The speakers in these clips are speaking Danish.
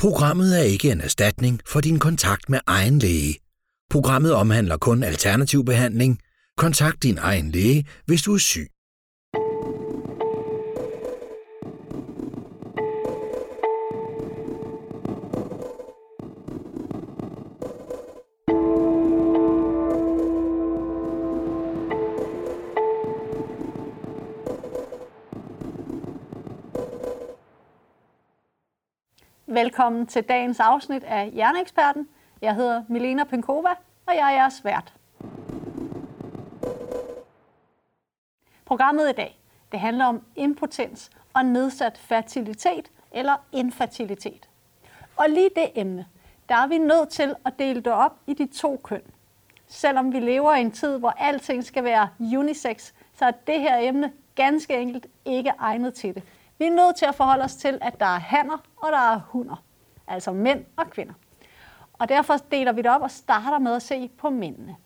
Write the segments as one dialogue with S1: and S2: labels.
S1: Programmet er ikke en erstatning for din kontakt med egen læge. Programmet omhandler kun alternativ behandling. Kontakt din egen læge, hvis du er syg.
S2: Velkommen til dagens afsnit af Hjerneeksperten. Jeg hedder Milena Penkova, og jeg er jeres vært. Programmet i dag det handler om impotens og nedsat fertilitet eller infertilitet. Og lige det emne, der er vi nødt til at dele det op i de to køn. Selvom vi lever i en tid, hvor alting skal være unisex, så er det her emne ganske enkelt ikke egnet til det. Vi er nødt til at forholde os til, at der er hanner og der er hunder, altså mænd og kvinder. Og derfor deler vi det op og starter med at se på mændene.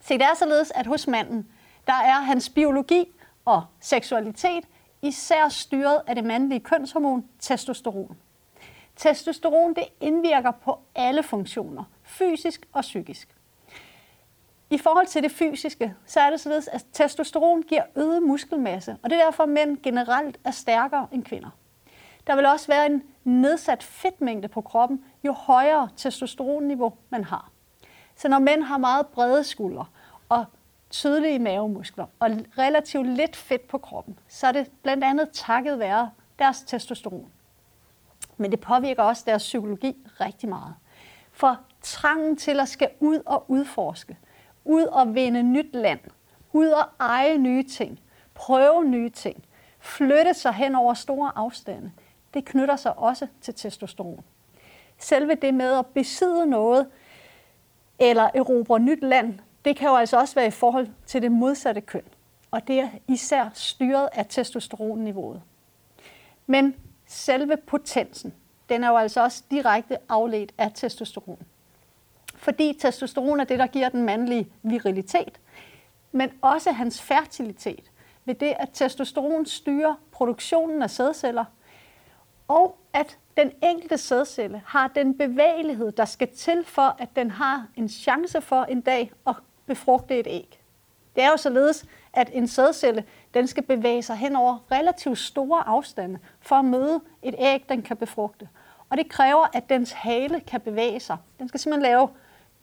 S2: Se, det er således, at hos manden, der er hans biologi og seksualitet især styret af det mandlige kønshormon testosteron. Testosteron det indvirker på alle funktioner, fysisk og psykisk. I forhold til det fysiske, så er det således, at testosteron giver øget muskelmasse, og det er derfor, at mænd generelt er stærkere end kvinder. Der vil også være en nedsat fedtmængde på kroppen, jo højere testosteronniveau man har. Så når mænd har meget brede skuldre og tydelige mavemuskler og relativt lidt fedt på kroppen, så er det blandt andet takket være deres testosteron. Men det påvirker også deres psykologi rigtig meget. For trangen til at skal ud og udforske, ud og vinde nyt land, ud og eje nye ting, prøve nye ting, flytte sig hen over store afstande, det knytter sig også til testosteron. Selve det med at besidde noget eller erobre nyt land, det kan jo altså også være i forhold til det modsatte køn. Og det er især styret af testosteronniveauet. Men selve potensen, den er jo altså også direkte afledt af testosteron. Fordi testosteron er det, der giver den mandlige virilitet, men også hans fertilitet ved det, at testosteron styrer produktionen af sædceller, og at den enkelte sædcelle har den bevægelighed, der skal til for, at den har en chance for en dag at befrugte et æg. Det er jo således, at en sædcelle den skal bevæge sig hen over relativt store afstande for at møde et æg, den kan befrugte. Og det kræver, at dens hale kan bevæge sig. Den skal simpelthen lave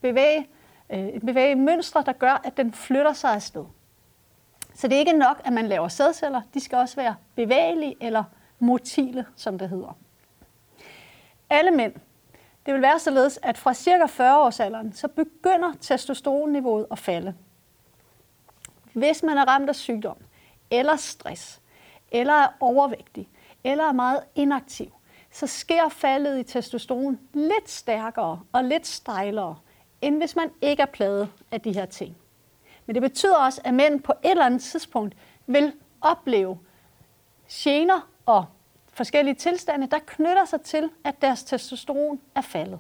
S2: bevæge, et bevæge mønster, der gør, at den flytter sig afsted. Så det er ikke nok, at man laver sædceller. De skal også være bevægelige eller motile, som det hedder. Alle mænd, det vil være således, at fra cirka 40 års alderen, så begynder testosteronniveauet at falde. Hvis man er ramt af sygdom, eller stress, eller er overvægtig, eller er meget inaktiv, så sker faldet i testosteron lidt stærkere og lidt stejlere, end hvis man ikke er plaget af de her ting. Men det betyder også, at mænd på et eller andet tidspunkt vil opleve gener og forskellige tilstande, der knytter sig til, at deres testosteron er faldet.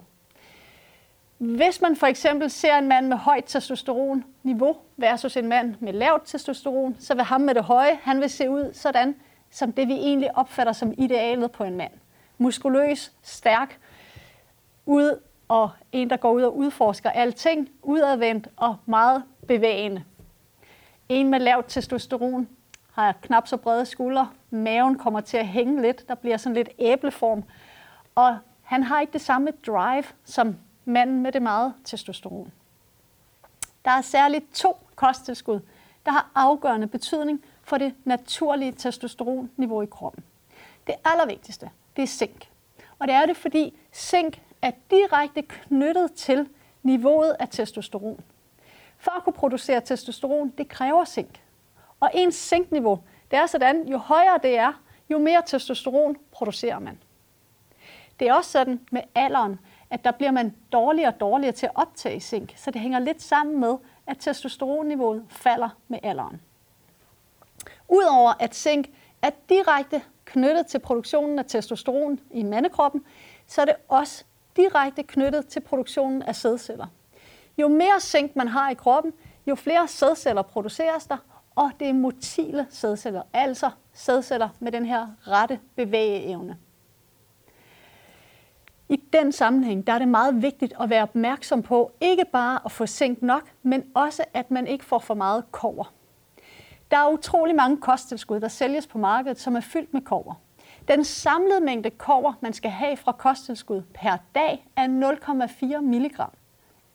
S2: Hvis man for eksempel ser en mand med højt testosteronniveau versus en mand med lavt testosteron, så vil ham med det høje, han vil se ud sådan, som det vi egentlig opfatter som idealet på en mand. Muskuløs, stærk, ud og en, der går ud og udforsker alting, udadvendt og meget bevægende. En med lavt testosteron har knap så brede skuldre, maven kommer til at hænge lidt, der bliver sådan lidt æbleform, og han har ikke det samme drive som manden med det meget testosteron. Der er særligt to kosttilskud, der har afgørende betydning for det naturlige testosteronniveau i kroppen. Det allervigtigste, det er zink. Og det er det, fordi zink er direkte knyttet til niveauet af testosteron. For at kunne producere testosteron, det kræver zink. Og ens zinkniveau, det er sådan, jo højere det er, jo mere testosteron producerer man. Det er også sådan med alderen, at der bliver man dårligere og dårligere til at optage zink, så det hænger lidt sammen med, at testosteronniveauet falder med alderen. Udover at zink er direkte knyttet til produktionen af testosteron i mandekroppen, så er det også direkte knyttet til produktionen af sædceller. Jo mere zink man har i kroppen, jo flere sædceller produceres der, og det er motile sædceller, altså sædceller med den her rette bevægeevne. I den sammenhæng der er det meget vigtigt at være opmærksom på ikke bare at få zink nok, men også at man ikke får for meget kover. Der er utrolig mange kosttilskud, der sælges på markedet, som er fyldt med kover. Den samlede mængde kover, man skal have fra kosttilskud per dag, er 0,4 mg.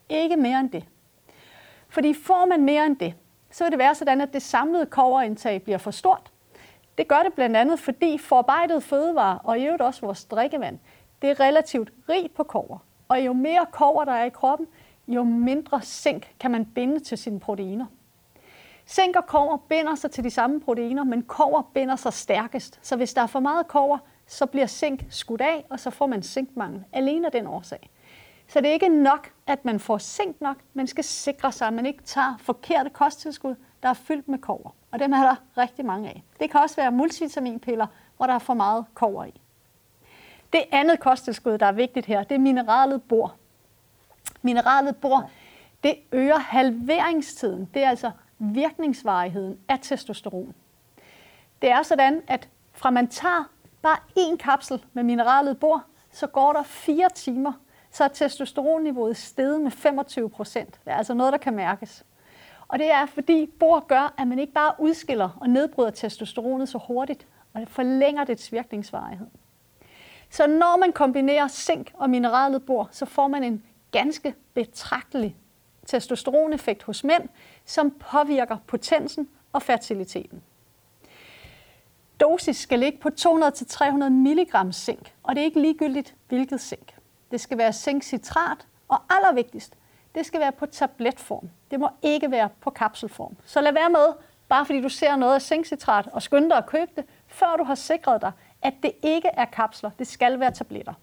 S2: Ikke mere end det. Fordi får man mere end det, så vil det være sådan, at det samlede koverindtag bliver for stort. Det gør det blandt andet, fordi forarbejdet fødevarer og i øvrigt også vores drikkevand, det er relativt rigt på kover. Og jo mere kover der er i kroppen, jo mindre zink kan man binde til sine proteiner. Zink og kover binder sig til de samme proteiner, men kover binder sig stærkest. Så hvis der er for meget kover, så bliver zink skudt af, og så får man zinkmangel. Alene af den årsag. Så det er ikke nok, at man får zink nok. Man skal sikre sig, at man ikke tager forkerte kosttilskud, der er fyldt med kover. Og dem er der rigtig mange af. Det kan også være multivitaminpiller, hvor der er for meget kover i. Det andet kosttilskud, der er vigtigt her, det er mineralet bor. Mineralet bor, det øger halveringstiden. Det er altså virkningsvarigheden af testosteron. Det er sådan, at fra man tager bare én kapsel med mineralet bor, så går der fire timer, så er testosteronniveauet steget med 25 procent. Det er altså noget, der kan mærkes. Og det er, fordi bor gør, at man ikke bare udskiller og nedbryder testosteronet så hurtigt, og det forlænger dets virkningsvarighed. Så når man kombinerer zink og mineralet bor, så får man en ganske betragtelig testosteroneffekt hos mænd, som påvirker potensen og fertiliteten. Dosis skal ligge på 200-300 mg zink, og det er ikke ligegyldigt, hvilket zink. Det skal være zinkcitrat, og allervigtigst, det skal være på tabletform. Det må ikke være på kapselform. Så lad være med, bare fordi du ser noget af zinkcitrat, og skynd dig at købe det, før du har sikret dig, at det ikke er kapsler. Det skal være tabletter.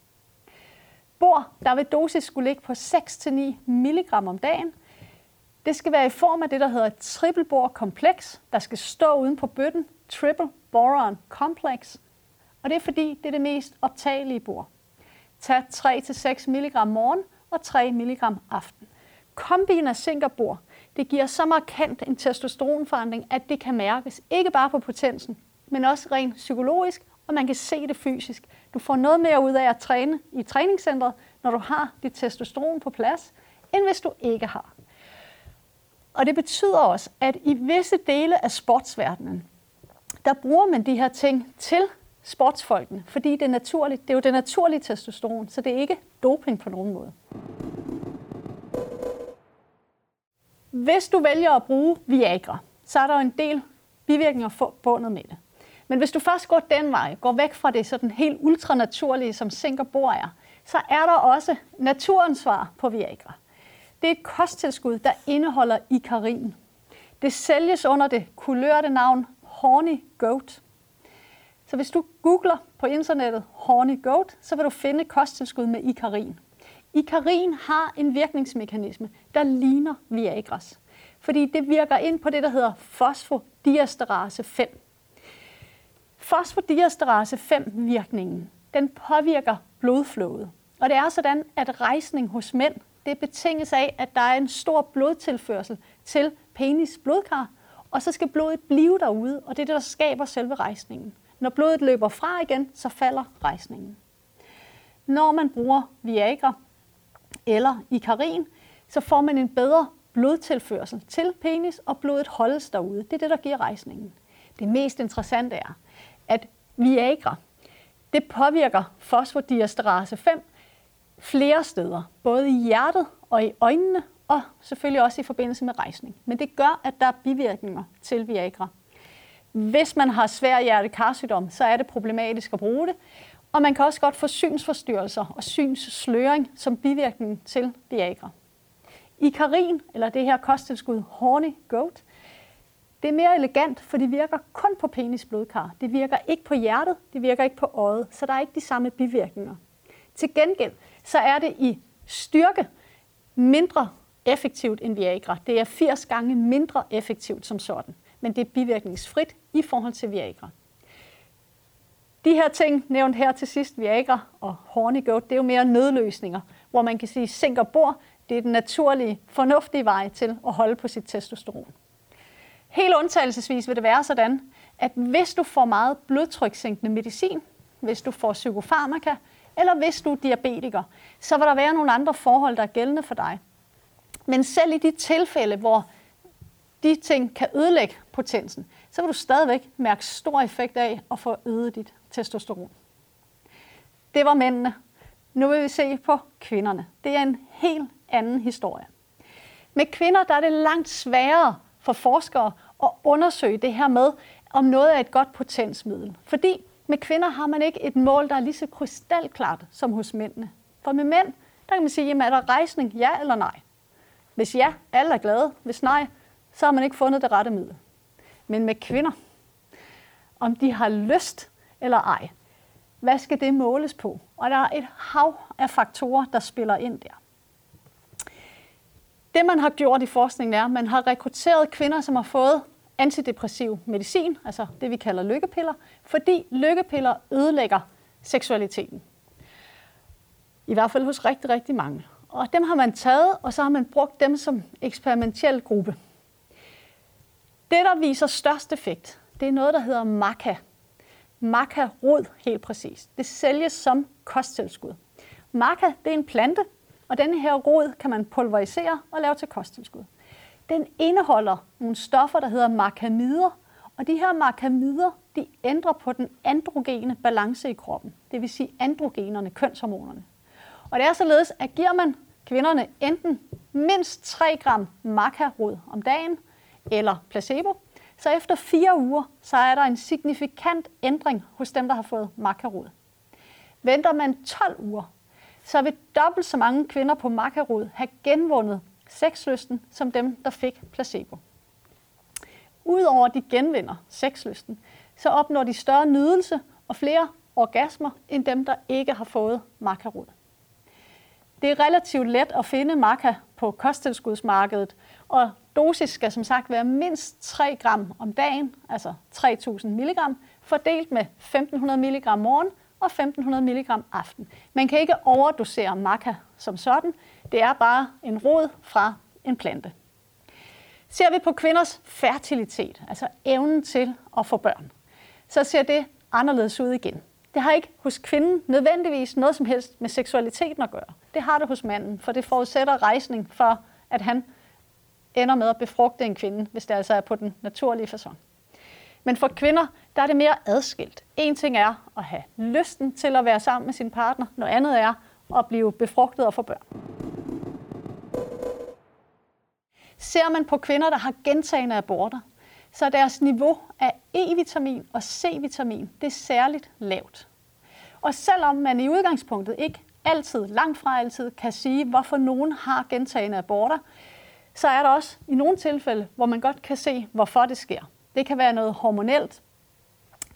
S2: Bor, der vil dosis skulle ligge på 6-9 mg om dagen. Det skal være i form af det, der hedder et triple-bor-kompleks, der skal stå uden på bøtten, triple boron complex. Og det er fordi, det er det mest optagelige bor. Tag 3-6 mg morgen og 3 mg aften. Kombin af zink og bor, det giver så markant en testosteronforandring, at det kan mærkes ikke bare på potensen, men også rent psykologisk, og man kan se det fysisk. Du får noget mere ud af at træne i træningscentret, når du har dit testosteron på plads, end hvis du ikke har. Og det betyder også, at i visse dele af sportsverdenen, der bruger man de her ting til sportsfolkene, fordi det er naturligt. Det er jo det naturlige testosteron, så det er ikke doping på nogen måde. Hvis du vælger at bruge Viagra, så er der jo en del bivirkninger forbundet med det. Men hvis du først går den vej, går væk fra det sådan helt ultranaturlige, som zink og er, så er der også naturens svar på Viagra. Det er et kosttilskud, der indeholder ikarin. Det sælges under det kulørte navn Horny Goat. Så hvis du googler på internettet Horny Goat, så vil du finde kosttilskud med ikarin. Ikarin har en virkningsmekanisme, der ligner Viagras. Fordi det virker ind på det, der hedder fosfodiesterase 5. Fosfodiesterase 5-virkningen, den påvirker blodflowet. Og det er sådan, at rejsning hos mænd, det betinges af, at der er en stor blodtilførsel til penis blodkar, og så skal blodet blive derude, og det er det, der skaber selve rejsningen. Når blodet løber fra igen, så falder rejsningen. Når man bruger Viagra eller Ikarin, så får man en bedre blodtilførsel til penis, og blodet holdes derude. Det er det, der giver rejsningen. Det mest interessante er, at Viagra, det påvirker fosfodiesterase 5 flere steder, både i hjertet og i øjnene, og selvfølgelig også i forbindelse med rejsning. Men det gør, at der er bivirkninger til Viagra. Hvis man har svær hjertekarsygdom, så er det problematisk at bruge det. Og man kan også godt få synsforstyrrelser og synssløring som bivirkning til Viagra. Ikarin, eller det her kosttilskud Horny Goat, det er mere elegant, for det virker kun på penisblodkar. Det virker ikke på hjertet, det virker ikke på øjet, så der er ikke de samme bivirkninger. Til gengæld, så er det i styrke mindre effektivt end Viagra. Det er 80 gange mindre effektivt som sådan, men det er bivirkningsfrit i forhold til Viagra. De her ting, nævnt her til sidst, Viagra og Horny Goat, det er jo mere nødløsninger, hvor man kan sige, sink og bor, det er den naturlige, fornuftige vej til at holde på sit testosteron. Helt undtagelsesvis vil det være sådan, at hvis du får meget blodtrykssænkende medicin, hvis du får psykofarmaka, eller hvis du er diabetiker, så vil der være nogle andre forhold, der er gældende for dig. Men selv i de tilfælde, hvor de ting kan ødelægge potensen, så vil du stadigvæk mærke stor effekt af at få øget dit testosteron. Det var mændene. Nu vil vi se på kvinderne. Det er en helt anden historie. Med kvinder der er det langt sværere for forskere at undersøge det her med, om noget er et godt potensmiddel. Fordi med kvinder har man ikke et mål, der er lige så krystalklart som hos mændene. For med mænd, der kan man sige, jamen er der rejsning, ja eller nej? Hvis ja, alle er glade. Hvis nej, så har man ikke fundet det rette middel. Men med kvinder, om de har lyst eller ej, hvad skal det måles på? Og der er et hav af faktorer, der spiller ind der. Det man har gjort i forskningen er, at man har rekrutteret kvinder, som har fået antidepressiv medicin, altså det vi kalder lykkepiller, fordi lykkepiller ødelægger seksualiteten. I hvert fald hos rigtig, rigtig mange. Og dem har man taget, og så har man brugt dem som eksperimentel gruppe. Det, der viser størst effekt, det er noget, der hedder maca. Maca-rod, helt præcis. Det sælges som kosttilskud. Maca, det er en plante, og denne her rod kan man pulverisere og lave til kosttilskud. Den indeholder nogle stoffer, der hedder markamider, og de her markamider, de ændrer på den androgene balance i kroppen, det vil sige androgenerne, kønshormonerne. Og det er således, at giver man kvinderne enten mindst 3 gram makarod om dagen eller placebo, så efter fire uger, så er der en signifikant ændring hos dem, der har fået makarod. Venter man 12 uger, så vil dobbelt så mange kvinder på makarod have genvundet sexlysten som dem, der fik placebo. Udover at de genvinder sexlysten, så opnår de større nydelse og flere orgasmer end dem, der ikke har fået makarod. Det er relativt let at finde maka på kosttilskudsmarkedet, og dosis skal som sagt være mindst 3 gram om dagen, altså 3000 mg, fordelt med 1500 mg morgen og 1500 mg aften. Man kan ikke overdosere maca som sådan. Det er bare en rod fra en plante. Ser vi på kvinders fertilitet, altså evnen til at få børn, så ser det anderledes ud igen. Det har ikke hos kvinden nødvendigvis noget som helst med seksualiteten at gøre. Det har det hos manden, for det forudsætter rejsning for, at han ender med at befrugte en kvinde, hvis det altså er på den naturlige façon. Men for kvinder, der er det mere adskilt. En ting er at have lysten til at være sammen med sin partner, noget andet er at blive befrugtet og få børn. Ser man på kvinder, der har gentagende aborter, så er deres niveau af E-vitamin og C-vitamin det er særligt lavt. Og selvom man i udgangspunktet ikke altid, langt fra altid, kan sige, hvorfor nogen har gentagende aborter, så er der også i nogle tilfælde, hvor man godt kan se, hvorfor det sker. Det kan være noget hormonelt,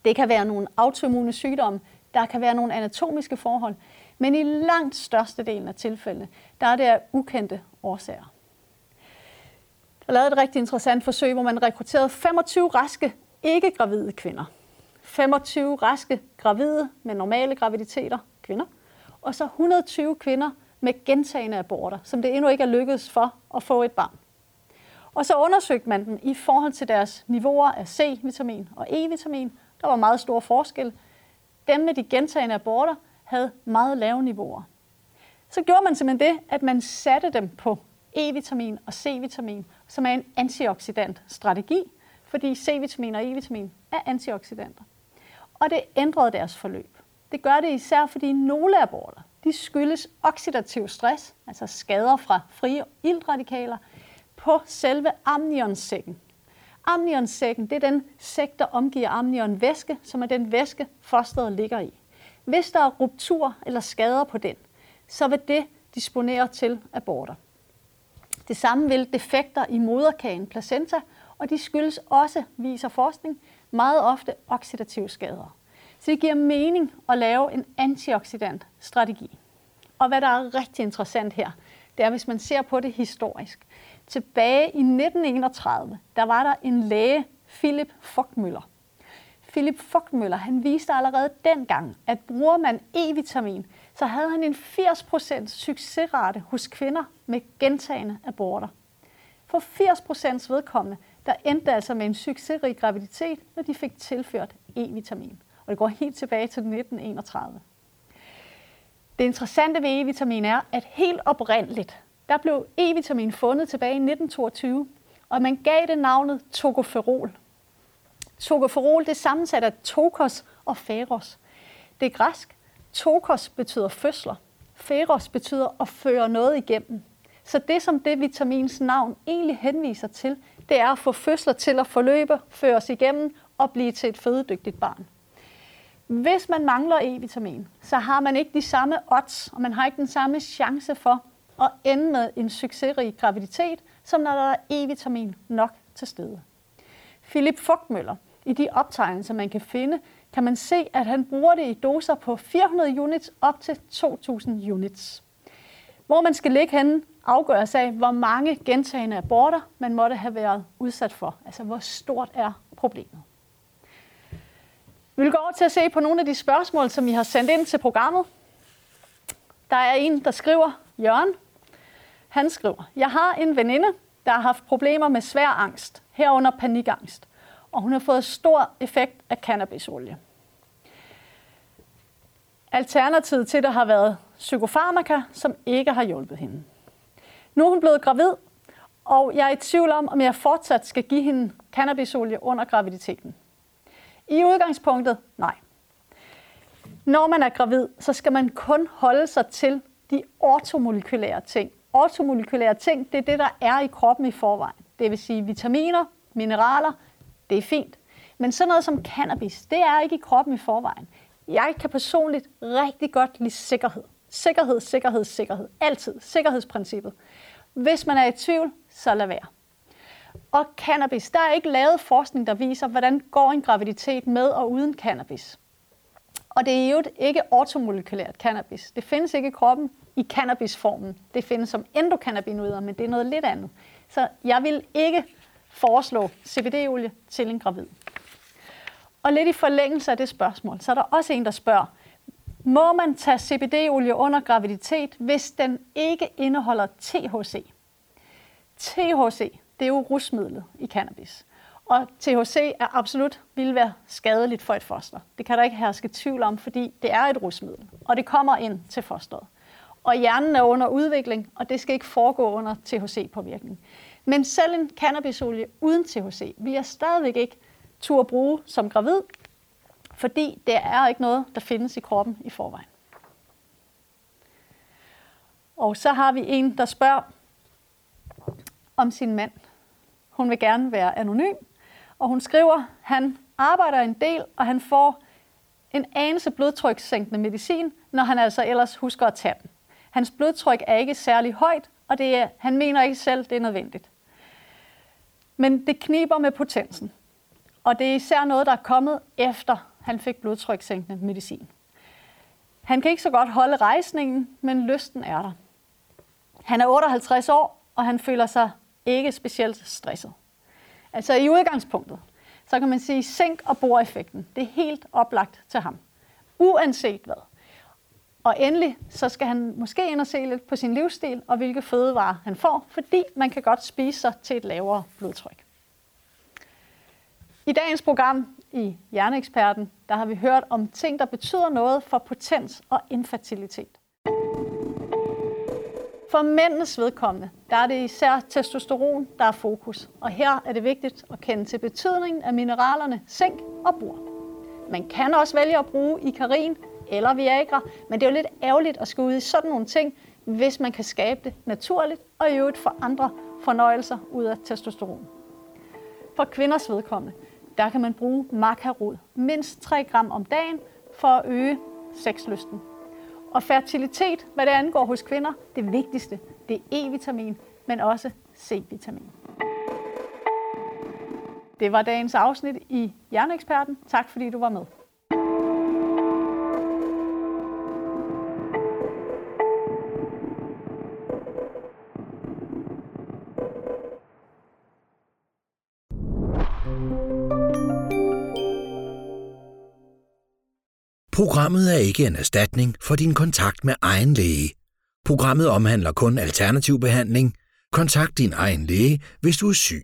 S2: det kan være nogle autoimmune sygdomme, der kan være nogle anatomiske forhold, men i langt størstedelen af tilfældene, der er det af ukendte årsager. Der lavede et rigtig interessant forsøg, hvor man rekrutterede 25 raske ikke-gravide kvinder. 25 raske gravide med normale graviditeter, kvinder, og så 120 kvinder med gentagende aborter, som det endnu ikke er lykkedes for at få et barn. Og så undersøgte man dem i forhold til deres niveauer af C-vitamin og E-vitamin. Der var meget stor forskel. Dem med de gentagende aborter havde meget lave niveauer. Så gjorde man simpelthen det, at man satte dem på E-vitamin og C-vitamin, som er en antioxidant strategi, fordi C-vitamin og E-vitamin er antioxidanter. Og det ændrede deres forløb. Det gør det især, fordi nogle aborter, de skyldes oxidativ stress, altså skader fra frie iltradikaler, på selve amnionsækken. Amnionsækken, det er den sæk, der omgiver amnionvæske, som er den væske, fosteret ligger i. Hvis der er ruptur eller skader på den, så vil det disponere til aborter. Det samme vil defekter i moderkagen placenta, og de skyldes også, viser forskning, meget ofte oxidative skader. Så det giver mening at lave en antioxidant strategi. Og hvad der er rigtig interessant her, det er, hvis man ser på det historisk. Tilbage i 1931, der var der en læge, Philip Fogtmøller. Philip Fogtmøller, han viste allerede dengang, at bruger man E-vitamin, så havde han en 80% succesrate hos kvinder med gentagende aborter. For 80% vedkommende, der endte altså med en succesrig graviditet, når de fik tilført E-vitamin. Og det går helt tilbage til 1931. Det interessante ved E-vitamin er, at helt oprindeligt, der blev E-vitamin fundet tilbage i 1922, og man gav det navnet tokoferol. Tokoferol det er sammensat af tokos og feros. Det er græsk. Tokos betyder fødsler. Feros betyder at føre noget igennem. Så det, som det vitamins navn egentlig henviser til, det er at få fødsler til at forløbe, føres igennem og blive til et fødedygtigt barn. Hvis man mangler E-vitamin, så har man ikke de samme odds, og man har ikke den samme chance for og ende med en succesrig graviditet, som når der er E-vitamin nok til stede. Philip Fugtmøller, i de optegnelser, man kan finde, kan man se, at han bruger det i doser på 400 units op til 2000 units. Hvor man skal ligge henne, afgøres af, hvor mange gentagende aborter man måtte have været udsat for. Altså, hvor stort er problemet. Vi vil gå over til at se på nogle af de spørgsmål, som I har sendt ind til programmet. Der er en, der skriver, Jørgen. Han skriver, jeg har en veninde, der har haft problemer med svær angst, herunder panikangst, og hun har fået stor effekt af cannabisolie. Alternativet til det har været psykofarmaka, som ikke har hjulpet hende. Nu er hun blevet gravid, og jeg er i tvivl om, om jeg fortsat skal give hende cannabisolie under graviditeten. I udgangspunktet, nej. Når man er gravid, så skal man kun holde sig til de ortomolekylære ting. Ortomolekylære ting, det er det, der er i kroppen i forvejen. Det vil sige vitaminer, mineraler, det er fint. Men sådan noget som cannabis, det er ikke i kroppen i forvejen. Jeg kan personligt rigtig godt lide sikkerhed. Sikkerhed, sikkerhed, sikkerhed. Altid. Sikkerhedsprincippet. Hvis man er i tvivl, så lad være. Og cannabis, der er ikke lavet forskning, der viser, hvordan går en graviditet med og uden cannabis. Og det er jo ikke ortomolekylært cannabis. Det findes ikke i kroppen i cannabisformen. Det findes som endokannabinoider, men det er noget lidt andet. Så jeg vil ikke foreslå CBD-olie til en gravid. Og lidt i forlængelse af det spørgsmål, så er der også en, der spørger, må man tage CBD-olie under graviditet, hvis den ikke indeholder THC? THC, det er jo rusmidlet i cannabis. Og THC er absolut vil være skadeligt for et foster. Det kan der ikke herske tvivl om, fordi det er et rusmiddel, og det kommer ind til fosteret. Og hjernen er under udvikling, og det skal ikke foregå under THC-påvirkning. Men selv en cannabisolie uden THC vil jeg stadigvæk ikke turde bruge som gravid, fordi det er ikke noget, der findes i kroppen i forvejen. Og så har vi en, der spørger om sin mand. Hun vil gerne være anonym, og hun skriver, han arbejder en del, og han får en anelse blodtrykssænkende medicin, når han altså ellers husker at tage den. Hans blodtryk er ikke særlig højt, og det er, han mener ikke selv, det er nødvendigt. Men det kniber med potensen. Og det er især noget, der er kommet efter han fik blodtrykssænkende medicin. Han kan ikke så godt holde rejsningen, men lysten er der. Han er 58 år, og han føler sig ikke specielt stresset. Altså i udgangspunktet, så kan man sige, sænk- og bor-effekten. Det er helt oplagt til ham. Uanset hvad. Og endelig, så skal han måske ind og se lidt på sin livsstil og hvilke fødevarer han får, fordi man kan godt spise sig til et lavere blodtryk. I dagens program i Hjerneeksperten, der har vi hørt om ting, der betyder noget for potens og infertilitet. For mændenes vedkommende, der er det især testosteron, der er fokus. Og her er det vigtigt at kende til betydningen af mineralerne zink og bor. Man kan også vælge at bruge ikarin eller Viagra, men det er jo lidt ærgerligt at skulle ud i sådan nogle ting, hvis man kan skabe det naturligt og i øvrigt for andre fornøjelser ud af testosteron. For kvinders vedkommende, der kan man bruge makarod mindst 3 gram om dagen for at øge sexlysten. Og fertilitet, hvad det angår hos kvinder, det vigtigste, det er E-vitamin, men også C-vitamin. Det var dagens afsnit i Hjerneeksperten. Tak fordi du var med.
S1: Programmet er ikke en erstatning for din kontakt med egen læge. Programmet omhandler kun alternativ behandling. Kontakt din egen læge, hvis du er syg